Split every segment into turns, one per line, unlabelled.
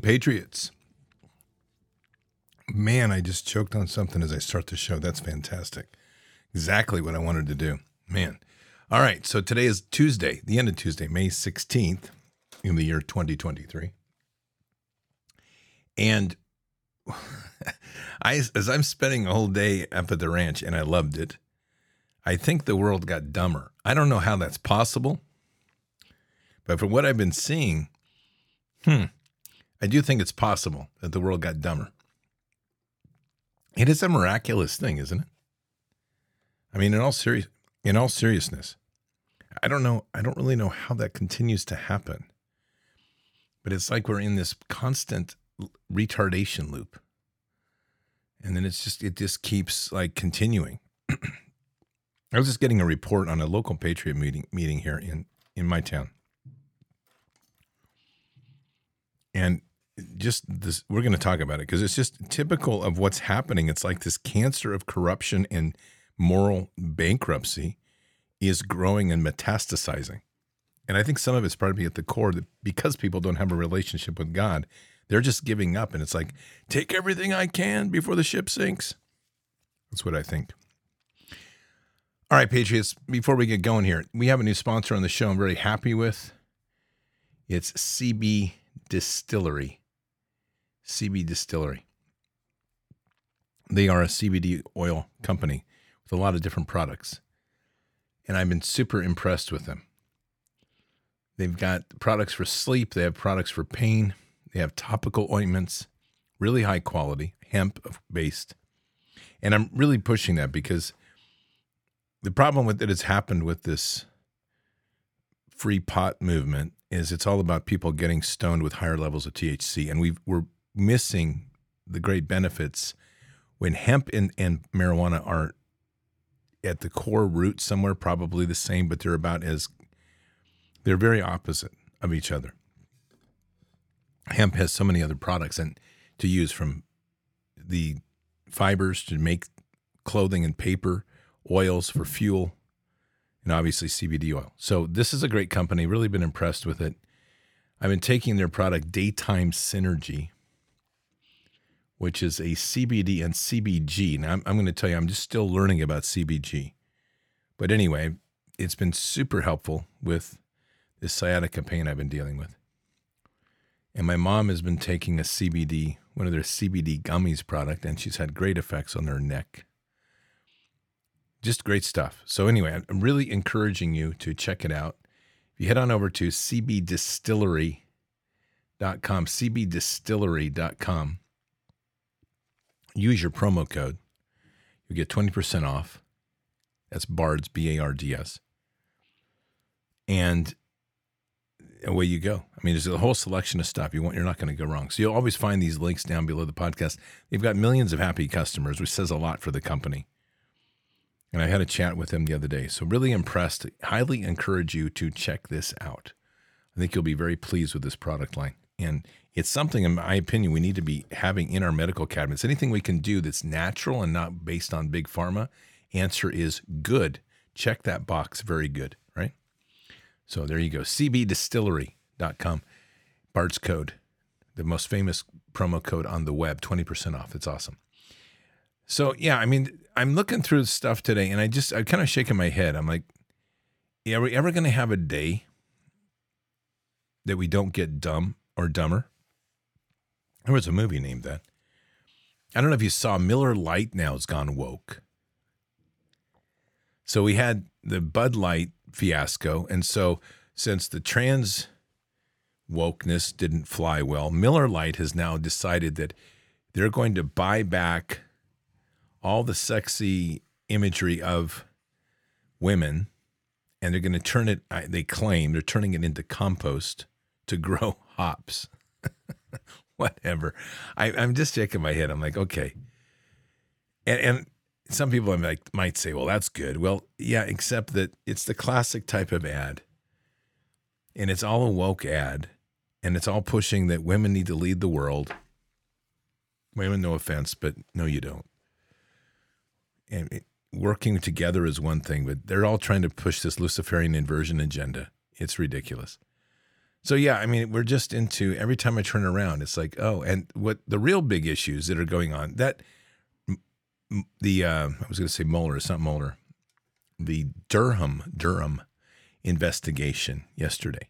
Patriots. Man, I just choked on something as I start the show. That's fantastic. Exactly what I wanted to do. Man. All right. So today is Tuesday, the end of Tuesday, May 16th in the year 2023. And I, as I'm spending a whole day up at the ranch, and I loved it, I think the world got dumber. I don't know how that's possible, but from what I've been seeing, hmm, I do think it's possible that the world got dumber. It is a miraculous thing, isn't it? I mean, in all serious, in all seriousness, I don't know. I don't really know how that continues to happen, but it's like we're in this constant retardation loop, and then it's just it just keeps like continuing. I was just getting a report on a local patriot meeting meeting here in in my town, and just this we're going to talk about it because it's just typical of what's happening. It's like this cancer of corruption and moral bankruptcy is growing and metastasizing. And i think some of it's probably at the core that because people don't have a relationship with god they're just giving up and it's like take everything i can before the ship sinks. That's what i think. All right patriots before we get going here we have a new sponsor on the show i'm very happy with. It's cb distillery CB Distillery. They are a CBD oil company with a lot of different products. And I've been super impressed with them. They've got products for sleep, they have products for pain, they have topical ointments, really high quality, hemp based. And I'm really pushing that because the problem with that has happened with this free pot movement is it's all about people getting stoned with higher levels of THC. And we are missing the great benefits when hemp and, and marijuana are at the core root somewhere probably the same but they're about as they're very opposite of each other hemp has so many other products and to use from the fibers to make clothing and paper oils for fuel and obviously cbd oil so this is a great company really been impressed with it i've been taking their product daytime synergy which is a CBD and CBG. Now, I'm, I'm going to tell you, I'm just still learning about CBG. But anyway, it's been super helpful with this sciatica pain I've been dealing with. And my mom has been taking a CBD, one of their CBD gummies product, and she's had great effects on her neck. Just great stuff. So, anyway, I'm really encouraging you to check it out. If you head on over to cbdistillery.com, cbdistillery.com, use your promo code. You get 20% off. That's BARDS, B A R D S. And away you go. I mean, there's a whole selection of stuff. You want, you're not going to go wrong. So you'll always find these links down below the podcast. They've got millions of happy customers, which says a lot for the company. And I had a chat with him the other day. So really impressed. Highly encourage you to check this out. I think you'll be very pleased with this product line. And it's something, in my opinion, we need to be having in our medical cabinets. Anything we can do that's natural and not based on big pharma, answer is good. Check that box. Very good, right? So there you go. CBDistillery.com. Bards code, the most famous promo code on the web, 20% off. It's awesome. So yeah, I mean, I'm looking through stuff today and I just I'm kind of shaking my head. I'm like, are we ever gonna have a day that we don't get dumb or dumber. There was a movie named that. I don't know if you saw Miller Lite now has gone woke. So we had the Bud Light fiasco. And so since the trans wokeness didn't fly well, Miller Lite has now decided that they're going to buy back all the sexy imagery of women and they're going to turn it, they claim they're turning it into compost to grow hops. Whatever. I, am just shaking my head. I'm like, okay. And, and some people like might say, well, that's good. Well, yeah, except that it's the classic type of ad. And it's all a woke ad. And it's all pushing that women need to lead the world. Women, no offense, but no, you don't. And working together is one thing, but they're all trying to push this Luciferian inversion agenda. It's ridiculous. So yeah, I mean, we're just into every time I turn around, it's like, oh, and what the real big issues that are going on that the uh, I was going to say Mueller, it's not Mueller, the Durham Durham investigation yesterday.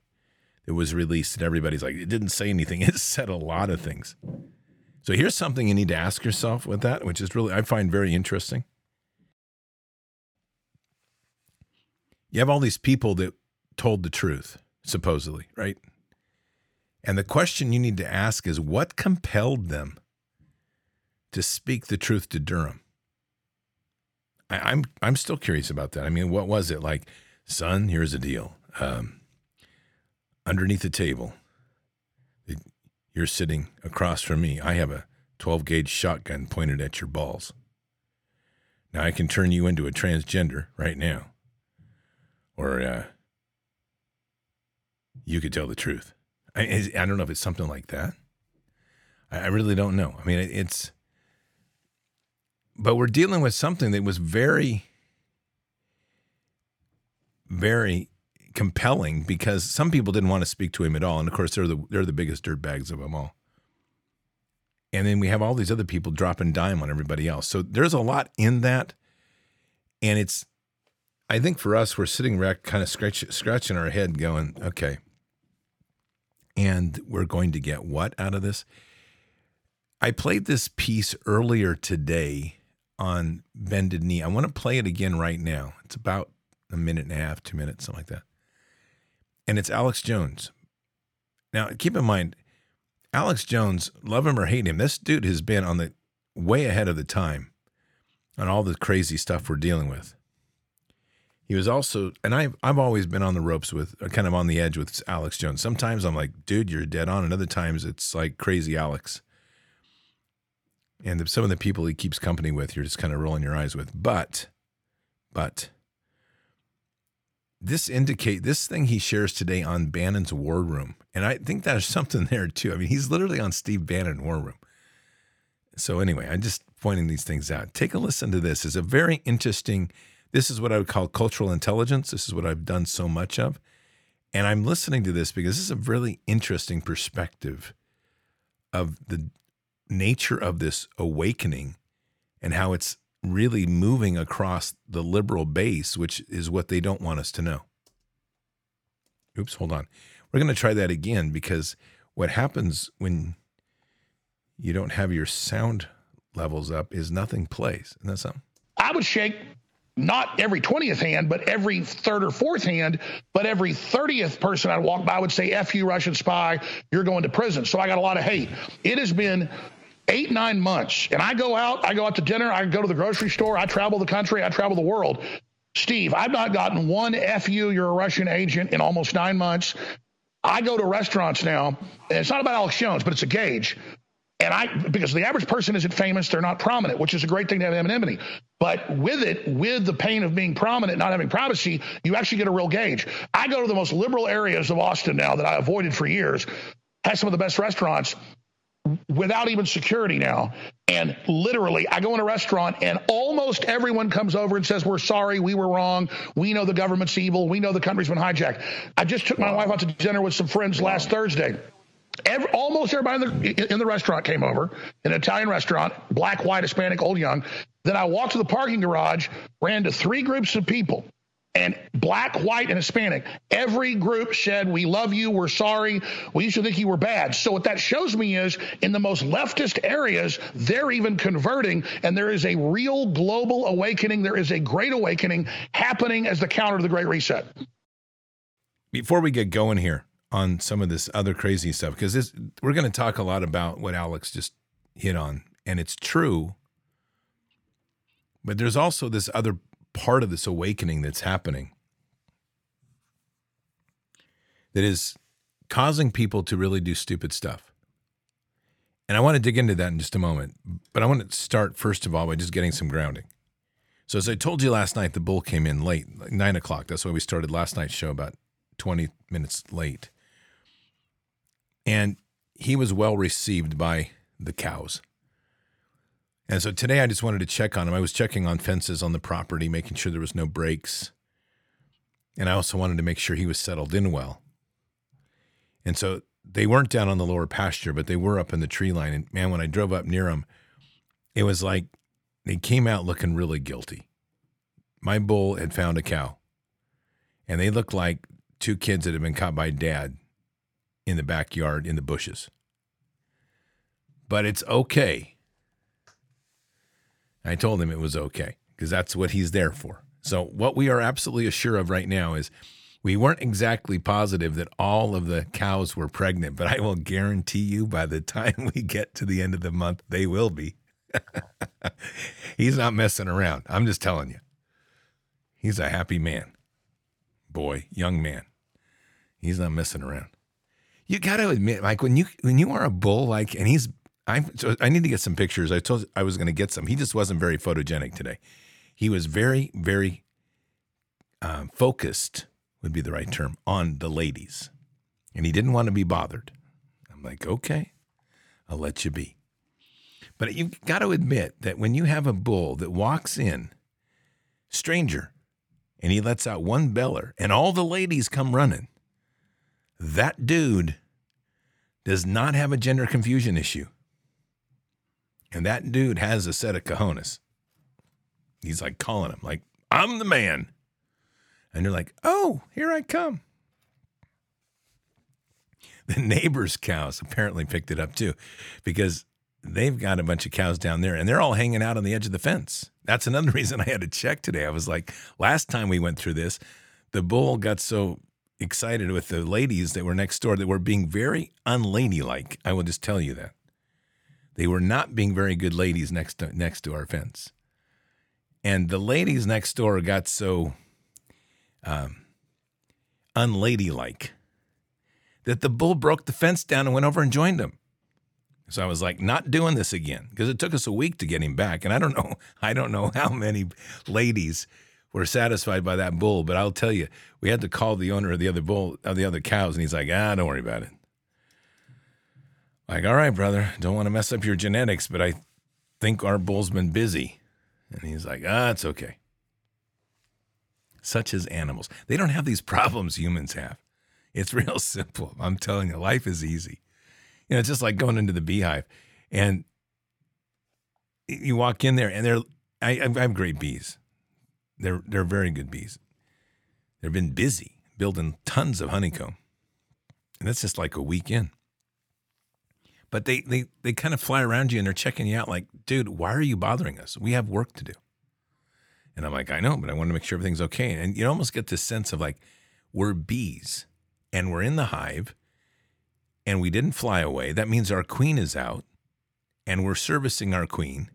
It was released, and everybody's like, it didn't say anything. It said a lot of things. So here's something you need to ask yourself with that, which is really I find very interesting. You have all these people that told the truth, supposedly, right? And the question you need to ask is what compelled them to speak the truth to Durham? I, am I'm, I'm still curious about that. I mean, what was it like? Son, here's the deal. Um, underneath the table, you're sitting across from me. I have a 12 gauge shotgun pointed at your balls. Now I can turn you into a transgender right now, or uh, you could tell the truth. I, I don't know if it's something like that. I, I really don't know. I mean, it, it's but we're dealing with something that was very, very compelling because some people didn't want to speak to him at all, and of course they're the they're the biggest dirtbags of them all. And then we have all these other people dropping dime on everybody else. So there's a lot in that, and it's. I think for us, we're sitting kind of scratch, scratching our head, going, "Okay." And we're going to get what out of this? I played this piece earlier today on Bended Knee. I want to play it again right now. It's about a minute and a half, two minutes, something like that. And it's Alex Jones. Now, keep in mind, Alex Jones, love him or hate him, this dude has been on the way ahead of the time on all the crazy stuff we're dealing with. He was also, and I've I've always been on the ropes with, uh, kind of on the edge with Alex Jones. Sometimes I'm like, dude, you're dead on, and other times it's like crazy Alex and the, some of the people he keeps company with, you're just kind of rolling your eyes with. But, but this indicate this thing he shares today on Bannon's War Room, and I think there's something there too. I mean, he's literally on Steve Bannon War Room. So anyway, I'm just pointing these things out. Take a listen to this. It's a very interesting. This is what I would call cultural intelligence. This is what I've done so much of. And I'm listening to this because this is a really interesting perspective of the nature of this awakening and how it's really moving across the liberal base, which is what they don't want us to know. Oops, hold on. We're going to try that again because what happens when you don't have your sound levels up is nothing plays. Isn't that something?
I would shake not every 20th hand, but every third or fourth hand, but every 30th person I'd walk by would say, F you, Russian spy, you're going to prison. So I got a lot of hate. It has been eight, nine months. And I go out, I go out to dinner, I go to the grocery store, I travel the country, I travel the world. Steve, I've not gotten one FU, you're a Russian agent in almost nine months. I go to restaurants now, and it's not about Alex Jones, but it's a gauge. And I, because the average person isn't famous, they're not prominent, which is a great thing to have anonymity. But with it, with the pain of being prominent, not having privacy, you actually get a real gauge. I go to the most liberal areas of Austin now that I avoided for years, has some of the best restaurants without even security now. And literally, I go in a restaurant and almost everyone comes over and says, We're sorry, we were wrong. We know the government's evil. We know the country's been hijacked. I just took my wife out to dinner with some friends last Thursday. Every, almost everybody in the, in the restaurant came over, an Italian restaurant, black, white, Hispanic, old, young. Then I walked to the parking garage, ran to three groups of people and black, white, and Hispanic. Every group said, We love you. We're sorry. We used to think you were bad. So, what that shows me is in the most leftist areas, they're even converting, and there is a real global awakening. There is a great awakening happening as the counter to the Great Reset.
Before we get going here on some of this other crazy stuff, because we're going to talk a lot about what Alex just hit on, and it's true. But there's also this other part of this awakening that's happening that is causing people to really do stupid stuff. And I want to dig into that in just a moment. But I want to start, first of all, by just getting some grounding. So, as I told you last night, the bull came in late, like nine o'clock. That's why we started last night's show about 20 minutes late. And he was well received by the cows. And so today I just wanted to check on him. I was checking on fences on the property, making sure there was no breaks. And I also wanted to make sure he was settled in well. And so they weren't down on the lower pasture, but they were up in the tree line. And man, when I drove up near them, it was like they came out looking really guilty. My bull had found a cow, and they looked like two kids that had been caught by dad in the backyard in the bushes. But it's okay. I told him it was okay because that's what he's there for. So, what we are absolutely sure of right now is we weren't exactly positive that all of the cows were pregnant, but I will guarantee you by the time we get to the end of the month, they will be. He's not messing around. I'm just telling you. He's a happy man, boy, young man. He's not messing around. You got to admit, like when you when you are a bull, like, and he's I so I need to get some pictures. I told I was going to get some. He just wasn't very photogenic today. He was very very uh, focused would be the right term on the ladies, and he didn't want to be bothered. I'm like, okay, I'll let you be. But you've got to admit that when you have a bull that walks in, stranger, and he lets out one beller, and all the ladies come running, that dude does not have a gender confusion issue. And that dude has a set of cojones. He's like calling him, like, I'm the man. And they're like, oh, here I come. The neighbor's cows apparently picked it up too, because they've got a bunch of cows down there and they're all hanging out on the edge of the fence. That's another reason I had to check today. I was like, last time we went through this, the bull got so excited with the ladies that were next door that were being very unladylike. I will just tell you that. They were not being very good ladies next to, next to our fence. And the ladies next door got so um, unladylike that the bull broke the fence down and went over and joined them. So I was like, not doing this again because it took us a week to get him back. And I don't know, I don't know how many ladies were satisfied by that bull, but I'll tell you, we had to call the owner of the other bull, of the other cows, and he's like, ah, don't worry about it. Like, all right, brother, don't want to mess up your genetics, but I think our bull's been busy. And he's like, ah, it's okay. Such as animals. They don't have these problems humans have. It's real simple. I'm telling you, life is easy. You know, it's just like going into the beehive and you walk in there and they're, I, I have great bees. They're, they're very good bees. They've been busy building tons of honeycomb. And that's just like a weekend. But they, they, they kind of fly around you and they're checking you out like, dude, why are you bothering us? We have work to do. And I'm like, I know, but I want to make sure everything's okay. And you almost get this sense of like, we're bees and we're in the hive and we didn't fly away. That means our queen is out and we're servicing our queen.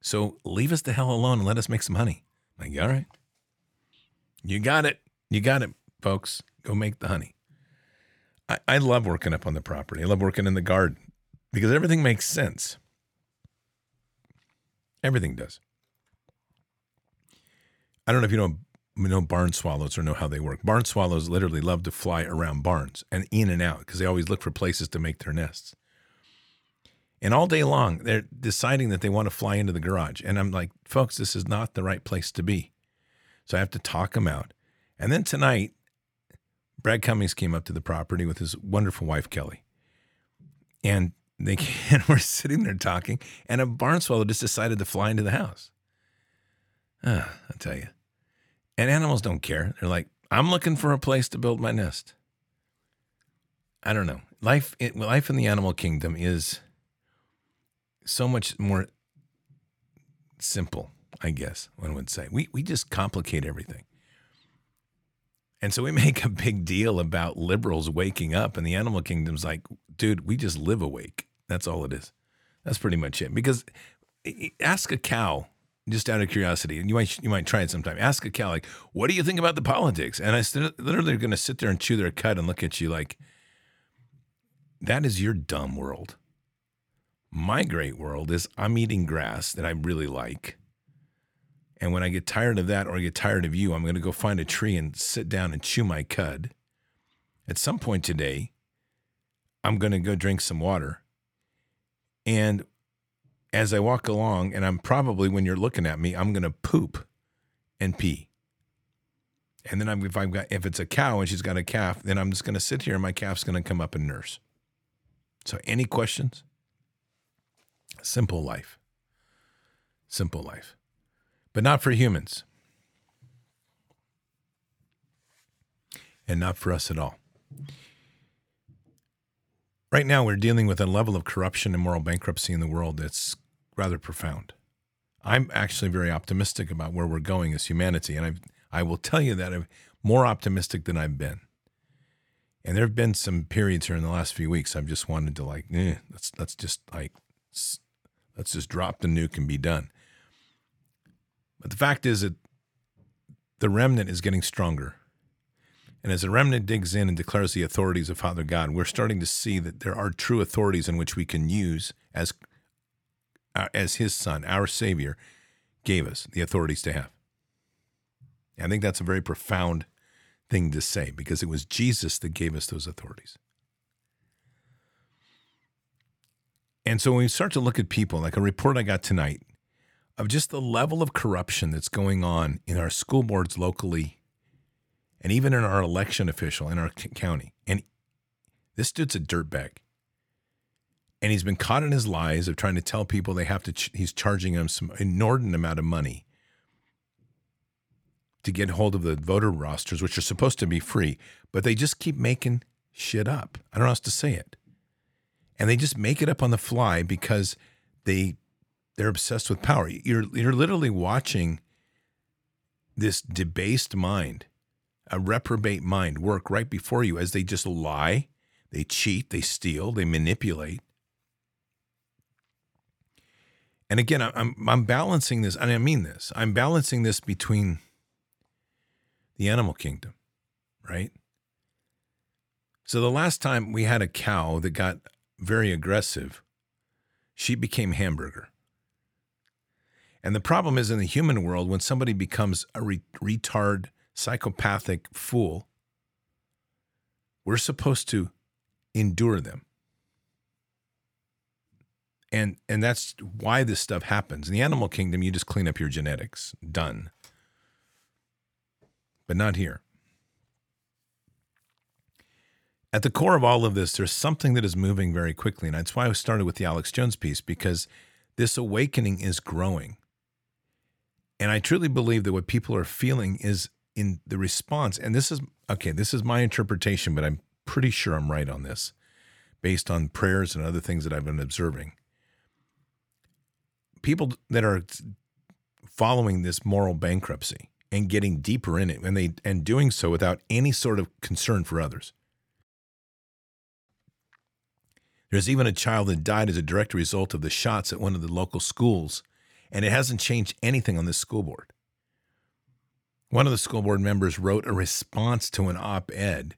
So leave us the hell alone and let us make some honey. Like, all right. You got it. You got it, folks. Go make the honey. I, I love working up on the property. I love working in the garden because everything makes sense. Everything does. I don't know if you know know barn swallows or know how they work. Barn swallows literally love to fly around barns and in and out because they always look for places to make their nests. And all day long, they're deciding that they want to fly into the garage. And I'm like, folks, this is not the right place to be. So I have to talk them out. And then tonight, Brad Cummings came up to the property with his wonderful wife, Kelly. And they and we're sitting there talking, and a barn swallow just decided to fly into the house. Ah, I tell you. And animals don't care. They're like, I'm looking for a place to build my nest. I don't know. Life, life in the animal kingdom is so much more simple, I guess one would say. We, we just complicate everything. And so we make a big deal about liberals waking up, and the animal kingdom's like, dude, we just live awake. That's all it is. That's pretty much it. Because ask a cow just out of curiosity, and you might you might try it sometime. Ask a cow like, "What do you think about the politics?" And I st- literally going to sit there and chew their cud and look at you like, "That is your dumb world." My great world is I'm eating grass that I really like, and when I get tired of that or I get tired of you, I'm going to go find a tree and sit down and chew my cud. At some point today, I'm going to go drink some water, and as I walk along, and I'm probably when you're looking at me, I'm going to poop and pee. And then I'm, if I've got if it's a cow and she's got a calf, then I'm just going to sit here and my calf's going to come up and nurse. So, any questions? Simple life. Simple life. But not for humans. And not for us at all. Right now, we're dealing with a level of corruption and moral bankruptcy in the world that's rather profound. I'm actually very optimistic about where we're going as humanity, and I I will tell you that I'm more optimistic than I've been. And there have been some periods here in the last few weeks I've just wanted to like, eh, let's let's just like let's just drop the nuke and be done. But the fact is that the remnant is getting stronger. And as the remnant digs in and declares the authorities of Father God, we're starting to see that there are true authorities in which we can use as uh, as his son, our savior, gave us the authorities to have. I think that's a very profound thing to say because it was Jesus that gave us those authorities. And so when we start to look at people, like a report I got tonight of just the level of corruption that's going on in our school boards locally and even in our election official in our county. And this dude's a dirtbag. And he's been caught in his lies of trying to tell people they have to, ch- he's charging them some inordinate amount of money to get hold of the voter rosters, which are supposed to be free, but they just keep making shit up. I don't know how else to say it. And they just make it up on the fly because they they're obsessed with power. You're you're literally watching this debased mind, a reprobate mind work right before you as they just lie, they cheat, they steal, they manipulate. And again, I'm I'm balancing this, and I mean this. I'm balancing this between the animal kingdom, right? So the last time we had a cow that got very aggressive, she became hamburger. And the problem is in the human world, when somebody becomes a re- retard, psychopathic fool, we're supposed to endure them. And and that's why this stuff happens. In the animal kingdom, you just clean up your genetics. Done but not here. At the core of all of this, there's something that is moving very quickly. And that's why I started with the Alex Jones piece, because this awakening is growing. And I truly believe that what people are feeling is in the response. And this is, okay, this is my interpretation, but I'm pretty sure I'm right on this based on prayers and other things that I've been observing. People that are following this moral bankruptcy and getting deeper in it and they and doing so without any sort of concern for others. There's even a child that died as a direct result of the shots at one of the local schools, and it hasn't changed anything on this school board. One of the school board members wrote a response to an op ed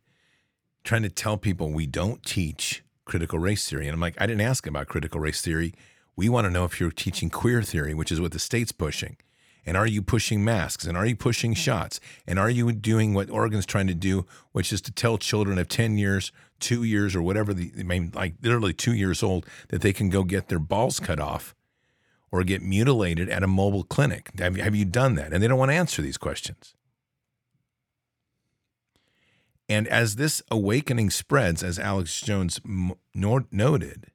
trying to tell people we don't teach critical race theory. And I'm like, I didn't ask about critical race theory. We want to know if you're teaching queer theory, which is what the state's pushing. And are you pushing masks? And are you pushing shots? And are you doing what Oregon's trying to do, which is to tell children of 10 years, two years, or whatever, the, I mean, like literally two years old, that they can go get their balls cut off or get mutilated at a mobile clinic? Have, have you done that? And they don't want to answer these questions. And as this awakening spreads, as Alex Jones noted,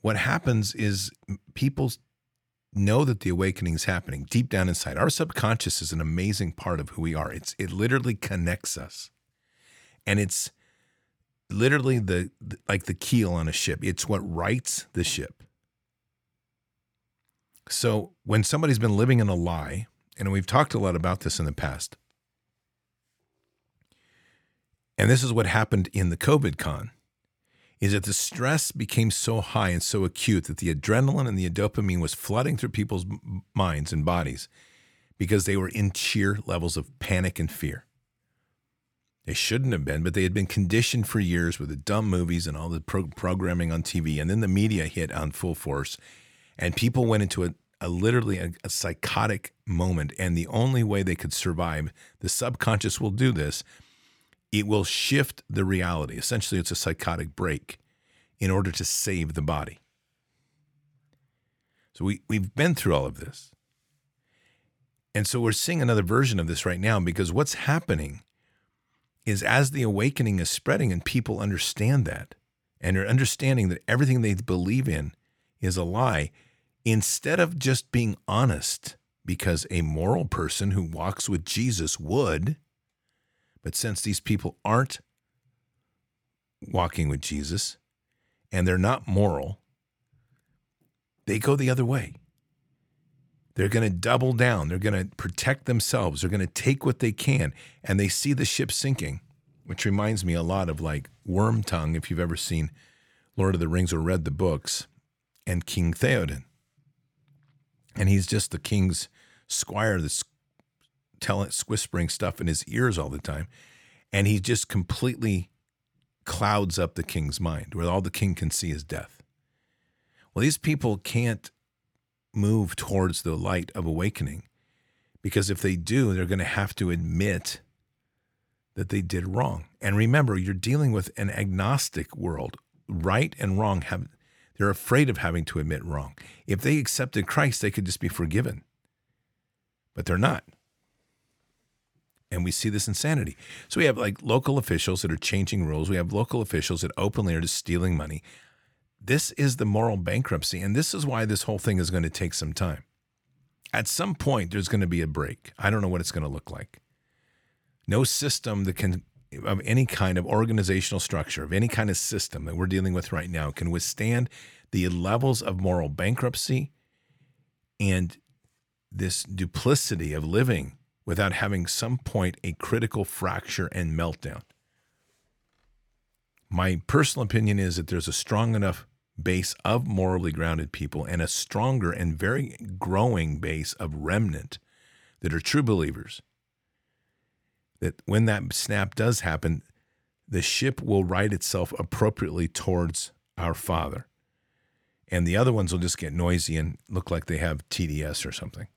what happens is people know that the awakening is happening deep down inside. Our subconscious is an amazing part of who we are. It's it literally connects us. And it's literally the, like the keel on a ship. It's what rights the ship. So when somebody's been living in a lie, and we've talked a lot about this in the past, and this is what happened in the COVID con is that the stress became so high and so acute that the adrenaline and the dopamine was flooding through people's minds and bodies because they were in sheer levels of panic and fear. They shouldn't have been, but they had been conditioned for years with the dumb movies and all the pro- programming on TV. And then the media hit on full force, and people went into a, a literally a, a psychotic moment. And the only way they could survive, the subconscious will do this, it will shift the reality. Essentially, it's a psychotic break in order to save the body. So we, we've been through all of this. And so we're seeing another version of this right now because what's happening is as the awakening is spreading and people understand that and are understanding that everything they believe in is a lie, instead of just being honest, because a moral person who walks with Jesus would, but since these people aren't walking with Jesus and they're not moral, they go the other way. They're going to double down. They're going to protect themselves. They're going to take what they can. And they see the ship sinking, which reminds me a lot of like Wormtongue, if you've ever seen Lord of the Rings or read the books, and King Theoden. And he's just the king's squire that's telling, whispering stuff in his ears all the time. And he just completely clouds up the king's mind, where all the king can see is death. Well, these people can't move towards the light of awakening. Because if they do, they're going to have to admit that they did wrong. And remember, you're dealing with an agnostic world. Right and wrong have they're afraid of having to admit wrong. If they accepted Christ, they could just be forgiven. But they're not. And we see this insanity. So we have like local officials that are changing rules. We have local officials that openly are just stealing money. This is the moral bankruptcy. And this is why this whole thing is going to take some time. At some point, there's going to be a break. I don't know what it's going to look like. No system that can, of any kind of organizational structure, of any kind of system that we're dealing with right now, can withstand the levels of moral bankruptcy and this duplicity of living without having some point a critical fracture and meltdown. My personal opinion is that there's a strong enough base of morally grounded people and a stronger and very growing base of remnant that are true believers. That when that snap does happen, the ship will right itself appropriately towards our Father. And the other ones will just get noisy and look like they have TDS or something.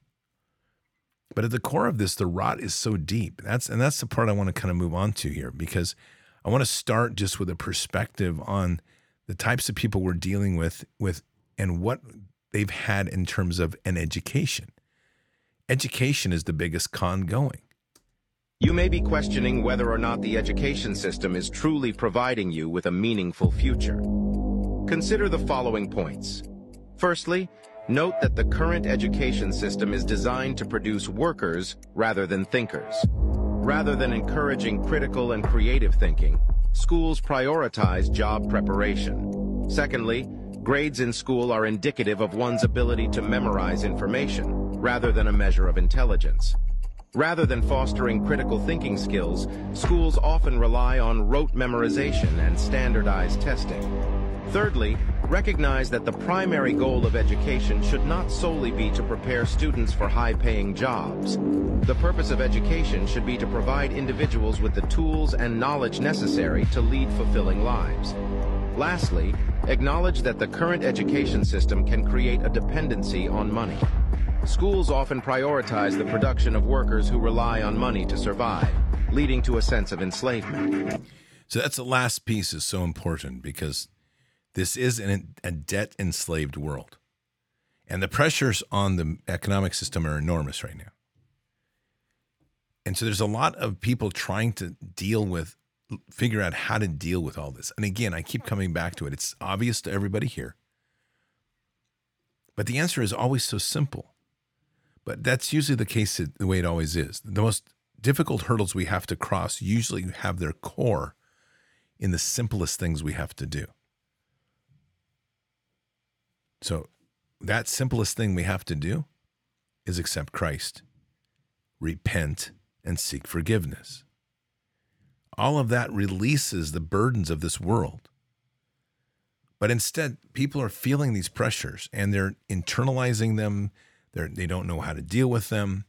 But at the core of this, the rot is so deep. That's and that's the part I want to kind of move on to here because I want to start just with a perspective on the types of people we're dealing with with and what they've had in terms of an education. Education is the biggest con going.
You may be questioning whether or not the education system is truly providing you with a meaningful future. Consider the following points. Firstly, note that the current education system is designed to produce workers rather than thinkers. Rather than encouraging critical and creative thinking, schools prioritize job preparation. Secondly, grades in school are indicative of one's ability to memorize information, rather than a measure of intelligence. Rather than fostering critical thinking skills, schools often rely on rote memorization and standardized testing. Thirdly, recognize that the primary goal of education should not solely be to prepare students for high-paying jobs. The purpose of education should be to provide individuals with the tools and knowledge necessary to lead fulfilling lives. Lastly, acknowledge that the current education system can create a dependency on money. Schools often prioritize the production of workers who rely on money to survive, leading to a sense of enslavement.
So that's the last piece is so important because this is an, a debt enslaved world. And the pressures on the economic system are enormous right now. And so there's a lot of people trying to deal with, figure out how to deal with all this. And again, I keep coming back to it. It's obvious to everybody here. But the answer is always so simple. But that's usually the case the way it always is. The most difficult hurdles we have to cross usually have their core in the simplest things we have to do. So, that simplest thing we have to do is accept Christ, repent, and seek forgiveness. All of that releases the burdens of this world. But instead, people are feeling these pressures and they're internalizing them. They're, they don't know how to deal with them.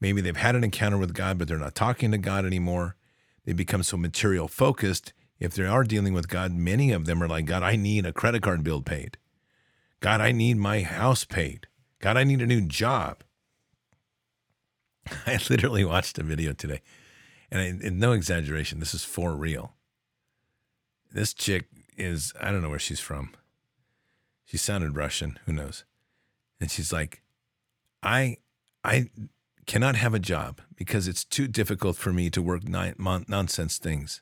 Maybe they've had an encounter with God, but they're not talking to God anymore. They become so material focused. If they are dealing with God, many of them are like, God, I need a credit card bill paid. God, I need my house paid. God, I need a new job. I literally watched a video today, and, I, no exaggeration, this is for real. This chick is, I don't know where she's from. She sounded Russian, who knows? And she's like, I, I, cannot have a job because it's too difficult for me to work nine, nonsense things.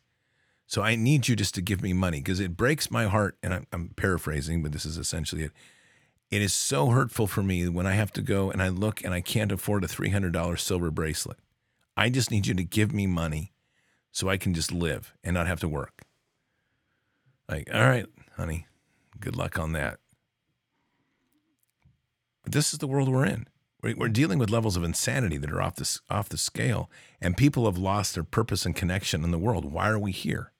So I need you just to give me money because it breaks my heart. And I'm, I'm, paraphrasing, but this is essentially it. It is so hurtful for me when I have to go and I look and I can't afford a $300 silver bracelet. I just need you to give me money so I can just live and not have to work. Like, all right, honey, good luck on that. But this is the world we're in. We're dealing with levels of insanity that are off the, off the scale, and people have lost their purpose and connection in the world. Why are we here?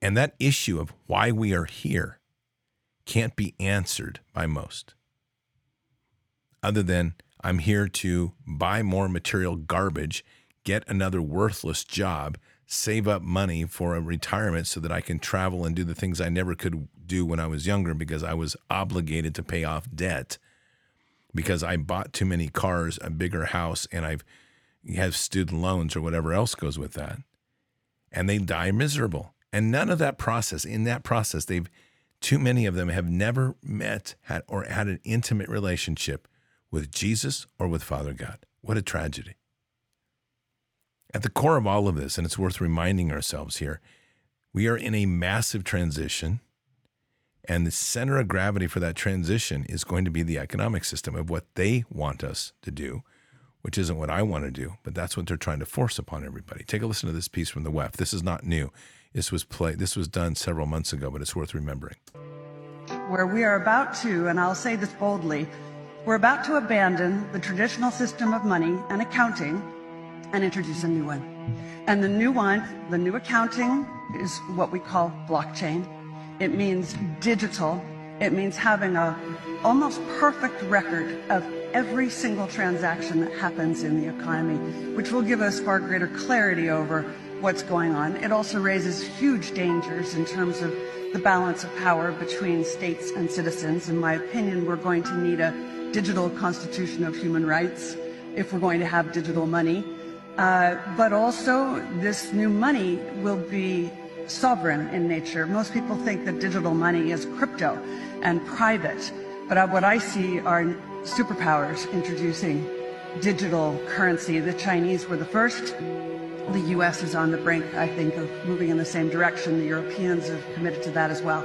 And that issue of why we are here can't be answered by most, other than I'm here to buy more material garbage, get another worthless job, save up money for a retirement so that I can travel and do the things I never could do when I was younger because I was obligated to pay off debt because I bought too many cars, a bigger house, and I've have student loans or whatever else goes with that. And they die miserable. And none of that process, in that process, they've too many of them have never met had, or had an intimate relationship with Jesus or with Father God. What a tragedy. At the core of all of this, and it's worth reminding ourselves here, we are in a massive transition and the center of gravity for that transition is going to be the economic system of what they want us to do, which isn't what I want to do, but that's what they're trying to force upon everybody. Take a listen to this piece from the WEF. This is not new. This was play this was done several months ago, but it's worth remembering.
Where we are about to, and I'll say this boldly, we're about to abandon the traditional system of money and accounting and introduce a new one. And the new one, the new accounting is what we call blockchain. It means digital. It means having a almost perfect record of every single transaction that happens in the economy, which will give us far greater clarity over what's going on. It also raises huge dangers in terms of the balance of power between states and citizens. In my opinion, we're going to need a digital constitution of human rights if we're going to have digital money. Uh, but also, this new money will be sovereign in nature. Most people think that digital money is crypto and private, but uh, what I see are superpowers introducing digital currency. The Chinese were the first. The US is on the brink, I think, of moving in the same direction. The Europeans have committed to that as well.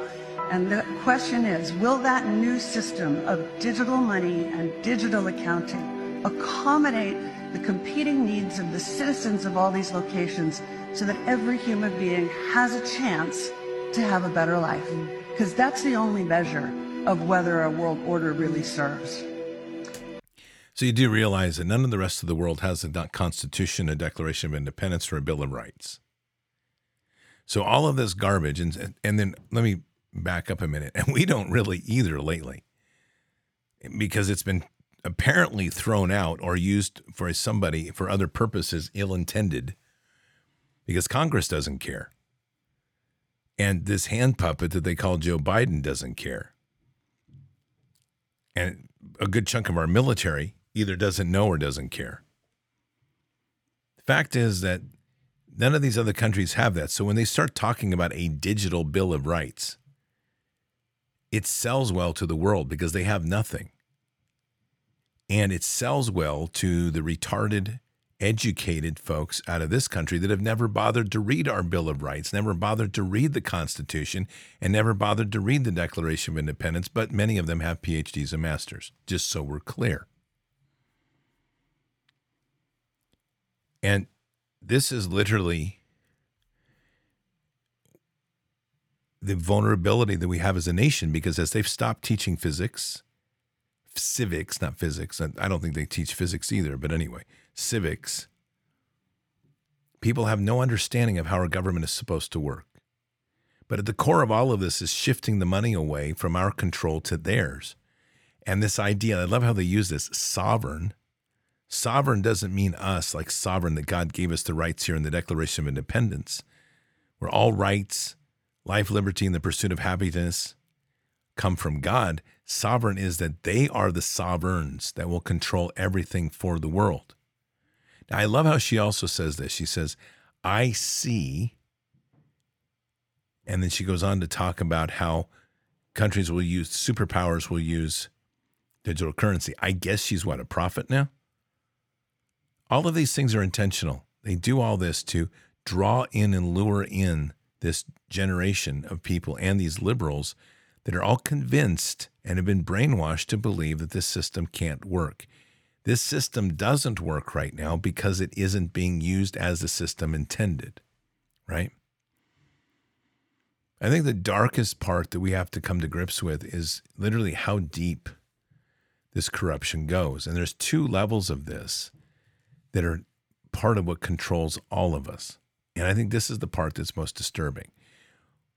And the question is, will that new system of digital money and digital accounting accommodate the competing needs of the citizens of all these locations so that every human being has a chance to have a better life. Because that's the only measure of whether a world order really serves.
So you do realize that none of the rest of the world has a constitution, a declaration of independence, or a bill of rights. So all of this garbage, and and then let me back up a minute, and we don't really either lately, because it's been apparently thrown out or used for somebody for other purposes ill-intended because Congress doesn't care. And this hand puppet that they call Joe Biden doesn't care. And a good chunk of our military either doesn't know or doesn't care. The fact is that none of these other countries have that. So when they start talking about a digital Bill of Rights, it sells well to the world because they have nothing. And it sells well to the retarded educated folks out of this country that have never bothered to read our Bill of Rights, never bothered to read the Constitution, and never bothered to read the Declaration of Independence, but many of them have PhDs and masters, just so we're clear. And this is literally the vulnerability that we have as a nation because as they've stopped teaching physics, civics, not physics, I don't think they teach physics either, but anyway, civics, people have no understanding of how our government is supposed to work. But at the core of all of this is shifting the money away from our control to theirs. And this idea, I love how they use this sovereign. Sovereign doesn't mean us, like sovereign that God gave us the rights here in the Declaration of Independence, where all rights, life, liberty, and the pursuit of happiness come from God. Sovereign is that they are the sovereigns that will control everything for the world. I love how she also says this. She says, I see. And then she goes on to talk about how countries will use, superpowers will use digital currency. I guess she's what, a prophet now? All of these things are intentional. They do all this to draw in and lure in this generation of people and these liberals that are all convinced and have been brainwashed to believe that this system can't work. This system doesn't work right now because it isn't being used as the system intended, right? I think the darkest part that we have to come to grips with is literally how deep this corruption goes. And there's two levels of this that are part of what controls all of us. And I think this is the part that's most disturbing.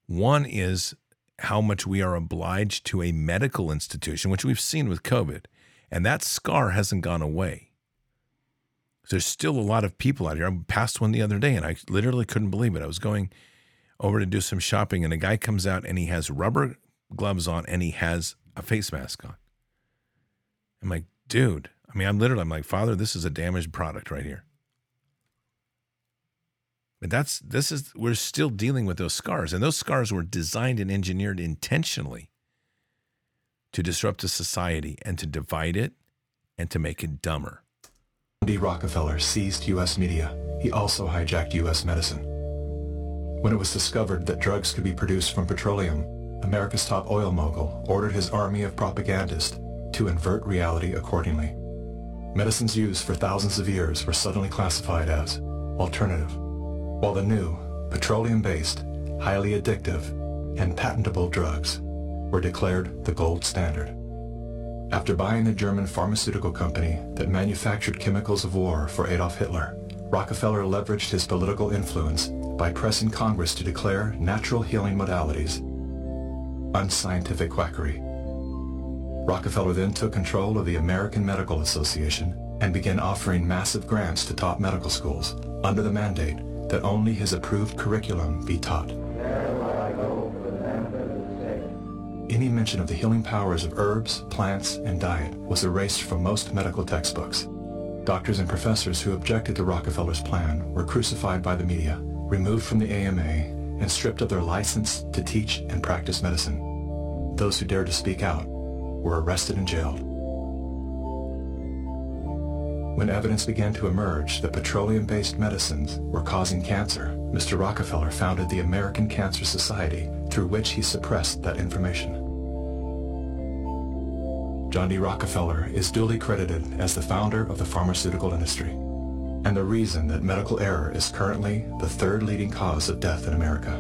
One is how much we are obliged to a medical institution, which we've seen with COVID. And that scar hasn't gone away. There's still a lot of people out here. I passed one the other day and I literally couldn't believe it. I was going over to do some shopping and a guy comes out and he has rubber gloves on and he has a face mask on. I'm like, dude, I mean, I'm literally, I'm like, Father, this is a damaged product right here. But that's this is we're still dealing with those scars, and those scars were designed and engineered intentionally to disrupt a society and to divide it and to make it dumber.
D. Rockefeller seized U.S. media. He also hijacked U.S. medicine. When it was discovered that drugs could be produced from petroleum, America's top oil mogul ordered his army of propagandists to invert reality accordingly. Medicines used for thousands of years were suddenly classified as alternative while the new, petroleum-based, highly addictive, and patentable drugs were declared the gold standard. After buying the German pharmaceutical company that manufactured chemicals of war for Adolf Hitler, Rockefeller leveraged his political influence by pressing Congress to declare natural healing modalities unscientific quackery. Rockefeller then took control of the American Medical Association and began offering massive grants to top medical schools under the mandate that only his approved curriculum be taught. Any mention of the healing powers of herbs, plants, and diet was erased from most medical textbooks. Doctors and professors who objected to Rockefeller's plan were crucified by the media, removed from the AMA, and stripped of their license to teach and practice medicine. Those who dared to speak out were arrested and jailed. When evidence began to emerge that petroleum-based medicines were causing cancer, Mr. Rockefeller founded the American Cancer Society, through which he suppressed that information. John D. Rockefeller is duly credited as the founder of the pharmaceutical industry, and the reason that medical error is currently the third leading cause of death in America.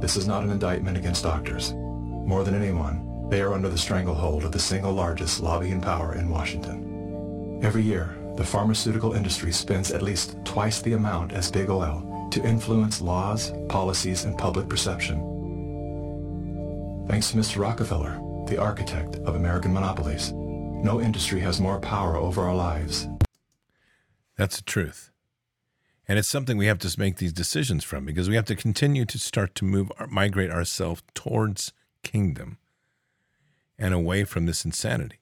This is not an indictment against doctors. More than anyone, they are under the stranglehold of the single largest lobbying power in Washington. Every year, the pharmaceutical industry spends at least twice the amount as big oil to influence laws, policies, and public perception. Thanks to Mr. Rockefeller, the architect of American monopolies, no industry has more power over our lives.
That's the truth. And it's something we have to make these decisions from because we have to continue to start to move, migrate ourselves towards kingdom and away from this insanity.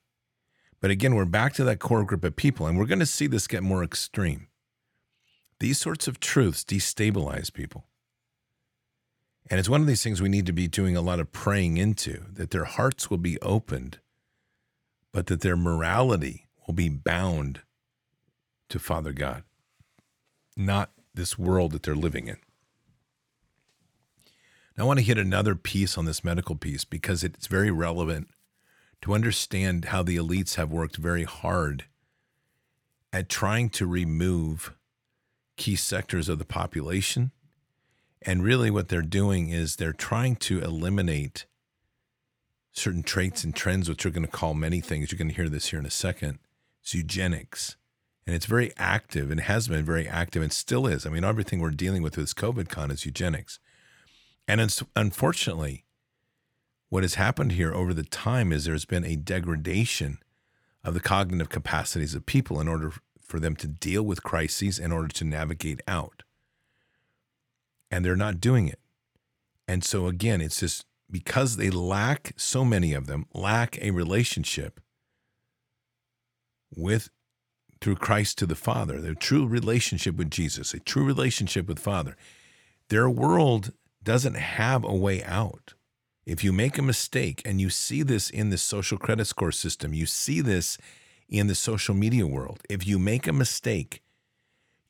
But again, we're back to that core group of people, and we're going to see this get more extreme. These sorts of truths destabilize people. And it's one of these things we need to be doing a lot of praying into that their hearts will be opened, but that their morality will be bound to Father God, not this world that they're living in. Now, I want to hit another piece on this medical piece because it's very relevant to understand how the elites have worked very hard at trying to remove key sectors of the population. And really, what they're doing is they're trying to eliminate certain traits and trends, which we're going to call many things. You're going to hear this here in a second. It's eugenics. And it's very active and has been very active and still is. I mean, everything we're dealing with with COVID con is eugenics. And unfortunately, what has happened here over the time is there's been a degradation of the cognitive capacities of people in order for them to deal with crises in order to navigate out. And they're not doing it. And so again, it's just because they lack so many of them lack a relationship with through Christ to the Father, their true relationship with Jesus, a true relationship with Father. Their world doesn't have a way out. If you make a mistake, and you see this in the social credit score system, you see this in the social media world. If you make a mistake,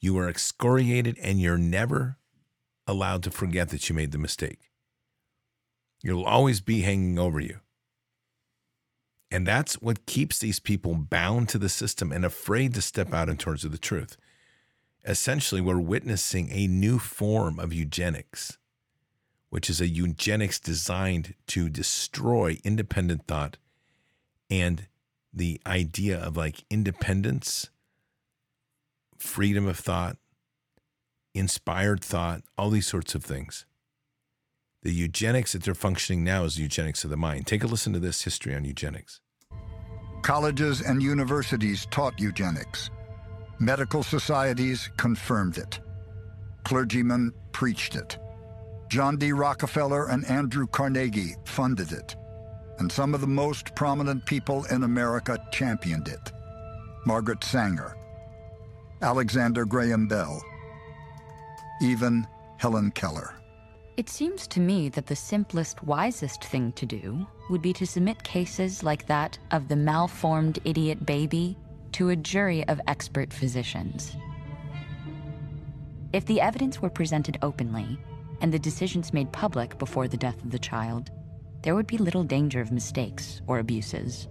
you are excoriated and you're never allowed to forget that you made the mistake. You'll always be hanging over you. And that's what keeps these people bound to the system and afraid to step out in terms of the truth. Essentially, we're witnessing a new form of eugenics, which is a eugenics designed to destroy independent thought and the idea of like independence, freedom of thought, inspired thought, all these sorts of things. The eugenics that they're functioning now is eugenics of the mind. Take a listen to this history on eugenics.
Colleges and universities taught eugenics. Medical societies confirmed it. Clergymen preached it. John D. Rockefeller and Andrew Carnegie funded it. And some of the most prominent people in America championed it. Margaret Sanger, Alexander Graham Bell, even Helen Keller.
It seems to me that the simplest, wisest thing to do would be to submit cases like that of the malformed idiot baby to a jury of expert physicians. If the evidence were presented openly and the decisions made public before the death of the child, there would be little danger of mistakes or abuses.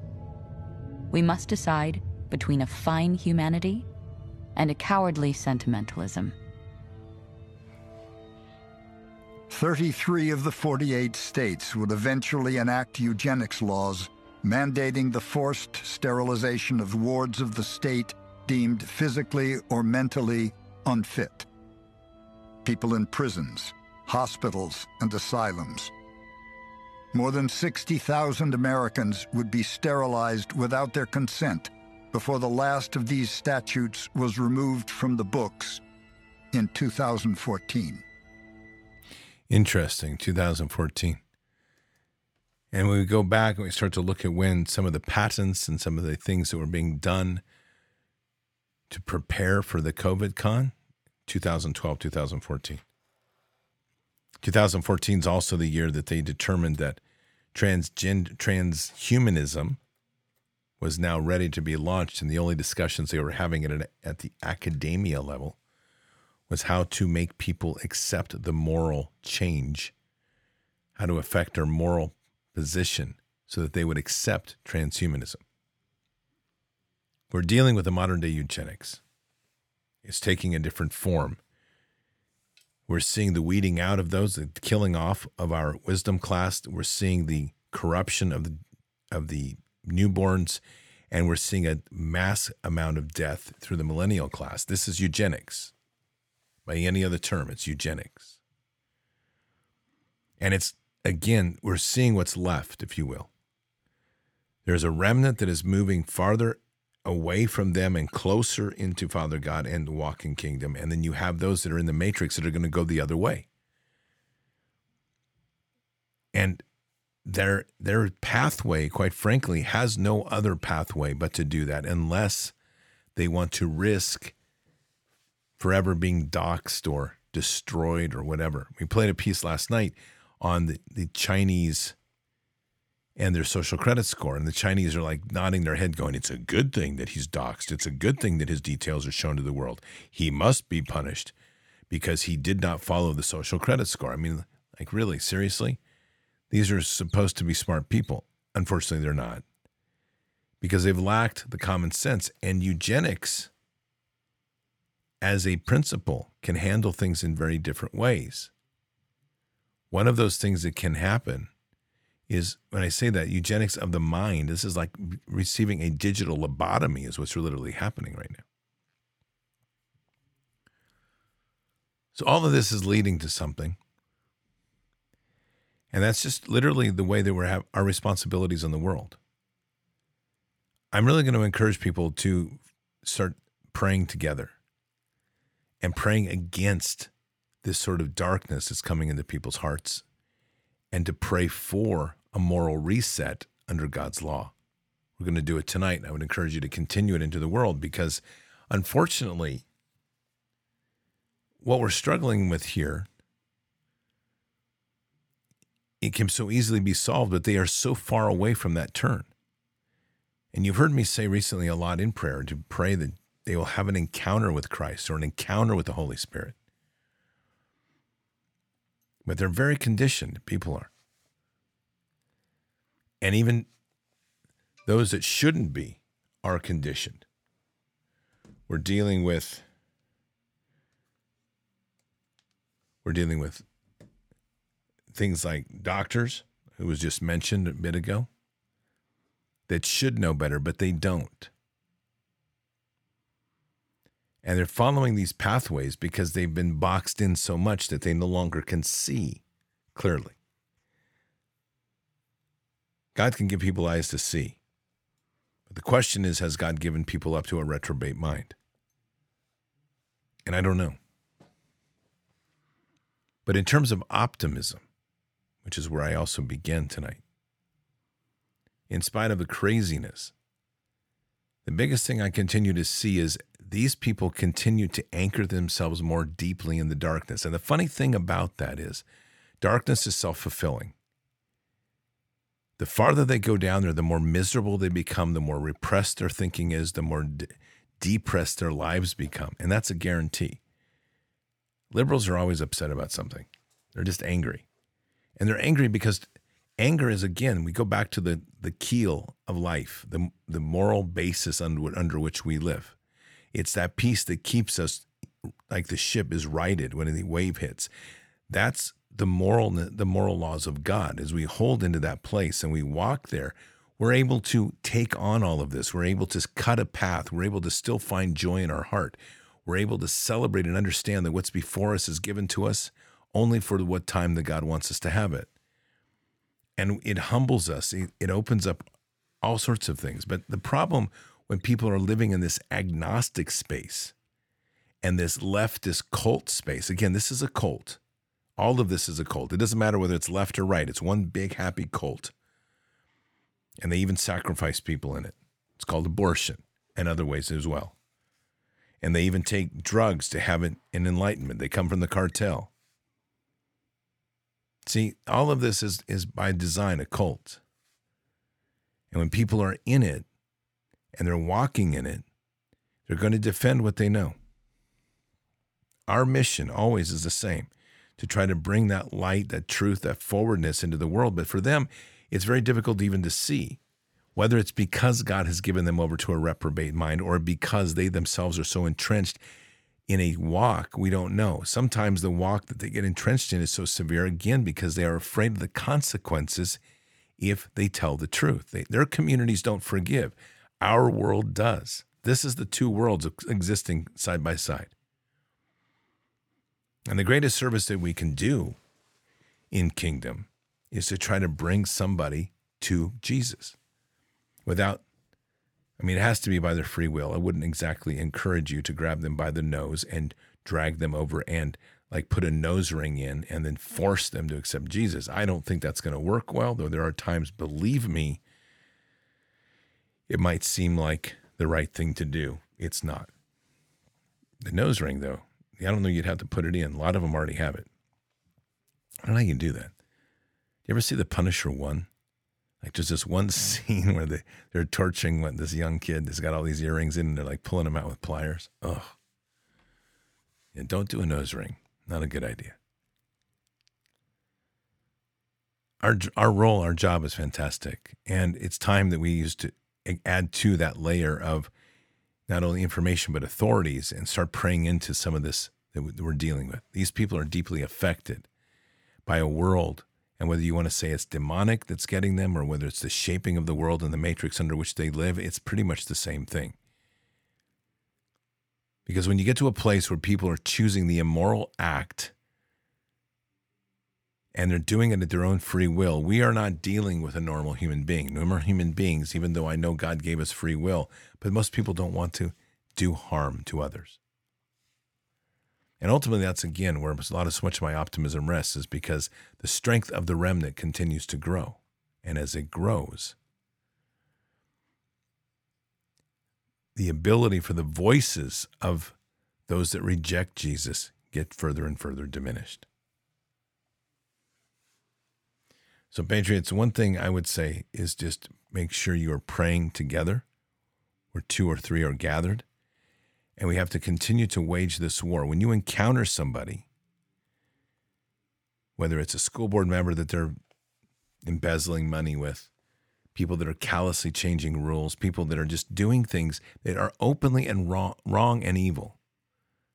We must decide between a fine humanity and a cowardly sentimentalism.
33 of the 48 states would eventually enact eugenics laws mandating the forced sterilization of wards of the state deemed physically or mentally unfit. People in prisons, hospitals, and asylums. More than 60,000 Americans would be sterilized without their consent before the last of these statutes was removed from the books in 2014.
Interesting, 2014. And when we go back and we start to look at when some of the patents and some of the things that were being done to prepare for the COVID con, 2012, 2014. 2014 is also the year that they determined that transgen- transhumanism was now ready to be launched, and the only discussions they were having at, at the academia level was how to make people accept the moral change, how to affect their moral position so that they would accept transhumanism. We're dealing with a modern day eugenics. It's taking a different form. We're seeing the weeding out of those, the killing off of our wisdom class. We're seeing the corruption of the of the newborns, and we're seeing a mass amount of death through the millennial class. This is eugenics. By any other term, it's eugenics. And it's, again, we're seeing what's left, if you will. There's a remnant that is moving farther away from them and closer into Father God and the walking kingdom. And then you have those that are in the matrix that are going to go the other way. And their their pathway, quite frankly, has no other pathway but to do that unless they want to risk forever being doxxed or destroyed or whatever. We played a piece last night on the, the Chinese and their social credit score. And the Chinese are like nodding their head, going, It's a good thing that he's doxxed. It's a good thing that his details are shown to the world. He must be punished because he did not follow the social credit score. I mean, like, really, seriously? These are supposed to be smart people. Unfortunately, they're not because they've lacked the common sense. And eugenics, as a principle, can handle things in very different ways. One of those things that can happen is when I say that eugenics of the mind, this is like receiving a digital lobotomy, is what's literally happening right now. So, all of this is leading to something. And that's just literally the way that we have our responsibilities in the world. I'm really going to encourage people to start praying together and praying against this sort of darkness that's coming into people's hearts and to pray for a moral reset under God's law. We're going to do it tonight. I would encourage you to continue it into the world because unfortunately, what we're struggling with here it can so easily be solved, but they are so far away from that turn. And you've heard me say recently a lot in prayer to pray that they will have an encounter with Christ or an encounter with the Holy Spirit. But they're very conditioned, people are. And even those that shouldn't be are conditioned. We're dealing with we're dealing with things like doctors, who was just mentioned a bit ago, that should know better, but they don't. And they're following these pathways because they've been boxed in so much that they no longer can see clearly. God can give people eyes to see. But the question is has God given people up to a reprobate mind? And I don't know. But in terms of optimism, which is where I also began tonight, in spite of the craziness, the biggest thing I continue to see is these people continue to anchor themselves more deeply in the darkness. And the funny thing about that is, darkness is self fulfilling the farther they go down there, the more miserable they become, the more repressed their thinking is, the more de- depressed their lives become. And that's a guarantee. Liberals are always upset about something, they're just angry. And they're angry because anger is, again, we go back to the, the keel of life, the, the moral basis under, under which we live. It's that piece that keeps us like the ship is righted when the wave hits. That's the moral the moral laws of God as we hold into that place and we walk there. We're able to take on all of this. We're able to cut a path. We're able to still find joy in our heart. We're able to celebrate and understand that what's before us is given to us only for what time that God wants us to have it. And it humbles us. It opens up all sorts of things. But the problem when people are living in this agnostic space and this leftist cult space again this is a cult all of this is a cult. It doesn't matter whether it's left or right, it's one big happy cult. And they even sacrifice people in it. It's called abortion and other ways as well. And they even take drugs to have an, enlightenment. They come from the cartel. See, all of this is, is by design a cult. And when people are in it and they're walking in it, they're going to defend what they know. Our mission always is the same to try to bring that light, that truth, that forwardness into the world. But for them, it's very difficult even to see whether it's because God has given them over to a reprobate mind or because they themselves are so entrenched in a walk, we don't know. Sometimes the walk that they get entrenched in is so severe, again, because they are afraid of the consequences if they tell the truth. They, their communities don't forgive. Our world does. This is the two worlds existing side by side. And the greatest service that we can do in kingdom is to try to bring somebody to Jesus without, I mean, it has to be by their free will. I wouldn't exactly encourage you to grab them by the nose and drag them over and like put a nose ring in and then force them to accept Jesus. I don't think that's going to work well, though there are times, believe me, it might seem like the right thing to do. It's not. The nose ring, though, I don't know you'd have to put it in. A lot of them already have it. I don't know how you can do that. You ever see The Punisher 1? Like there's this one scene where they, they're torturing what, this young kid that's got all these earrings in and they're like pulling them out with pliers. Ugh. And don't do a nose ring. Not a good idea. Our, our role, our job is fantastic. And it's time that we used to add to that layer of not only information but authorities and start praying into some of this that we're dealing with. These people are deeply affected by a world, and whether you want to say it's demonic that's getting them or whether it's the shaping of the world and the matrix under which they live, it's pretty much the same thing. Because when you get to a place where people are choosing the immoral act and they're doing it at their own free will. We are not dealing with a normal human being. Normal human beings, even though I know God gave us free will, but most people don't want to do harm to others. And ultimately, that's again where a lot of so much of my optimism rests, is because the strength of the remnant continues to grow. And as it grows, the ability for the voices of those that reject Jesus get further and further diminished. So, Patriots, one thing I would say is just make sure you are praying together where two or three are gathered. And we have to continue to wage this war. When you encounter somebody, whether it's a school board member that they're embezzling money with, people that are callously changing rules, people that are just doing things that are openly and wrong, wrong and evil.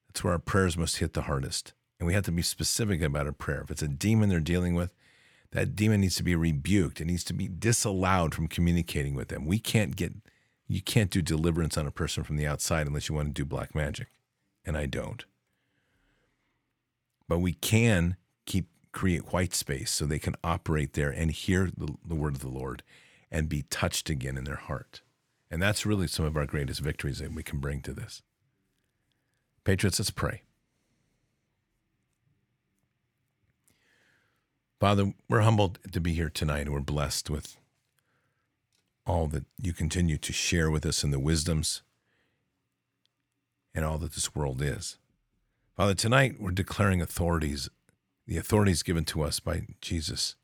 That's where our prayers must hit the hardest. And we have to be specific about our prayer. If it's a demon they're dealing with, that demon needs to be rebuked. It needs to be disallowed from communicating with them. We can't get, you can't do deliverance on a person from the outside unless you want to do black magic. And I don't. But we can keep create white space so they can operate there and hear the, the word of the Lord and be touched again in their heart. And that's really some of our greatest victories that we can bring to this. Patriots, let's pray. Father, we're humbled to be here tonight we're blessed with all that you continue to share with us and the wisdoms and all that this world is. Father, tonight we're declaring authorities the authorities given to us by Jesus.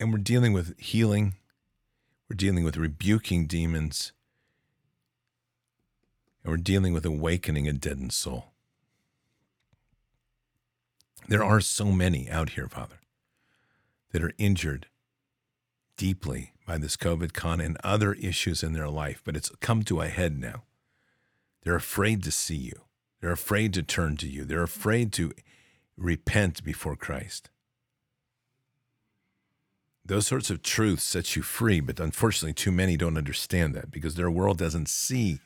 And we're dealing with healing, we're dealing with rebuking demons, and we're dealing with awakening a deadened soul. There are so many out here, Father, that are injured deeply by this COVID con and other issues in their life, but it's come to a head now. They're afraid to see you. They're afraid to turn to you. They're afraid to repent before Christ. Those sorts of truths set you free, but unfortunately, too many don't understand that because their world doesn't see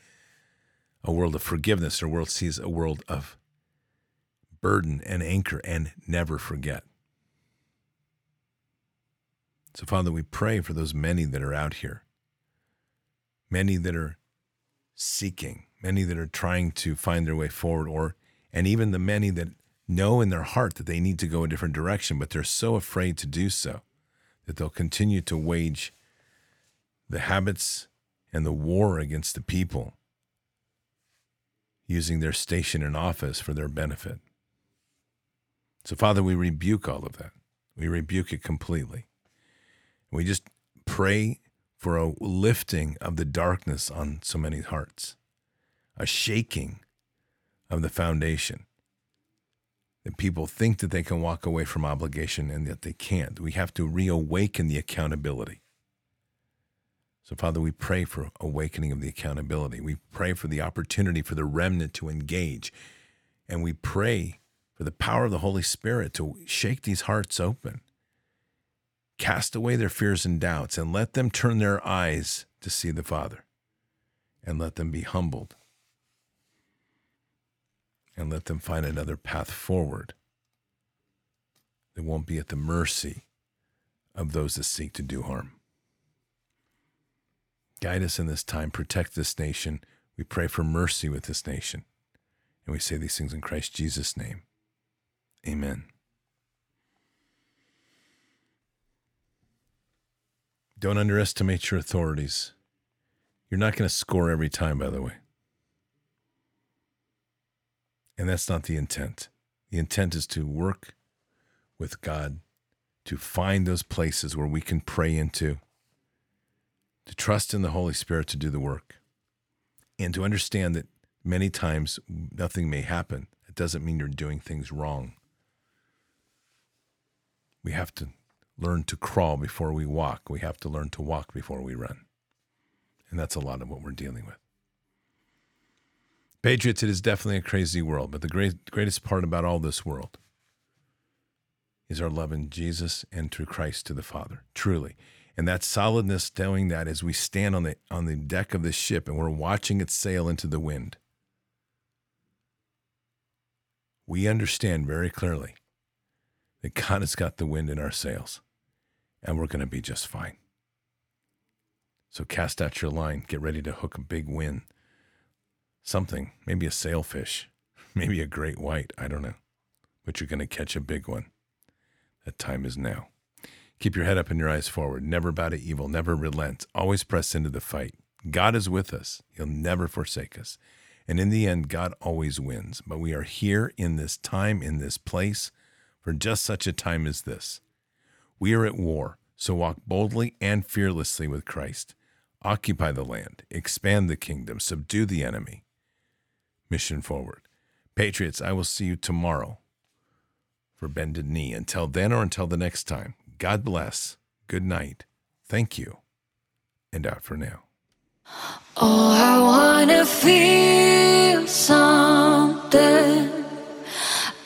a world of forgiveness. Their world sees a world of burden and anchor and never forget. So, Father, we pray for those many that are out here, many that are seeking, many that are trying to find their way forward, or and even the many that know in their heart that they need to go a different direction, but they're so afraid to do so that they'll continue to wage the habits and the war against the people using their station and office for their benefit. So, Father, we rebuke all of that. We rebuke it completely. We just pray for a lifting of the darkness on so many hearts, a shaking of the foundation that people think that they can walk away from obligation and that they can't. We have to reawaken the accountability. So, Father, we pray for awakening of the accountability. We pray for the opportunity for the remnant to engage. And we pray for the power of the Holy Spirit to shake these hearts open, cast away their fears and doubts, and let them turn their eyes to see the Father. And let them be humbled and let them find another path forward They won't be at the mercy of those that seek to do harm. Guide us in this time, protect this nation. We pray for mercy with this nation. And we say these things in Christ Jesus' name. Amen. Don't underestimate your authorities. You're not going to score every time, by the way. And that's not the intent. The intent is to work with God, to find those places where we can pray into, to trust in the Holy Spirit to do the work, and to understand that many times nothing may happen. It doesn't mean you're doing things wrong. We have to learn to crawl before we walk. We have to learn to walk before we run. And that's a lot of what we're dealing with. Patriots, it is definitely a crazy world, but the great, greatest part about all this world is our love in Jesus and through Christ to the Father, truly. And that solidness knowing that as we stand on the on the deck of this ship and we're watching it sail into the wind, we understand very clearly that God has got the wind in our sails and we're going to be just fine. So cast out your line, get ready to hook a big win. something, maybe a sailfish, maybe a great white, I don't know. But you're going to catch a big one. That time is now. Keep your head up and your eyes forward. Never bow to evil. Never relent. Always press into the fight. God is with us. He'll never forsake us. And in the end, God always wins. But we are here in this time, in this place, for just such a time as this. We are at war. So walk boldly and fearlessly with Christ. Occupy the land, expand the kingdom, subdue the enemy. Mission forward. Patriots, I will see you tomorrow for Bended Knee. Until then or until the next time, God bless, good night, thank you, and out for now.
Oh, I wanna feel something.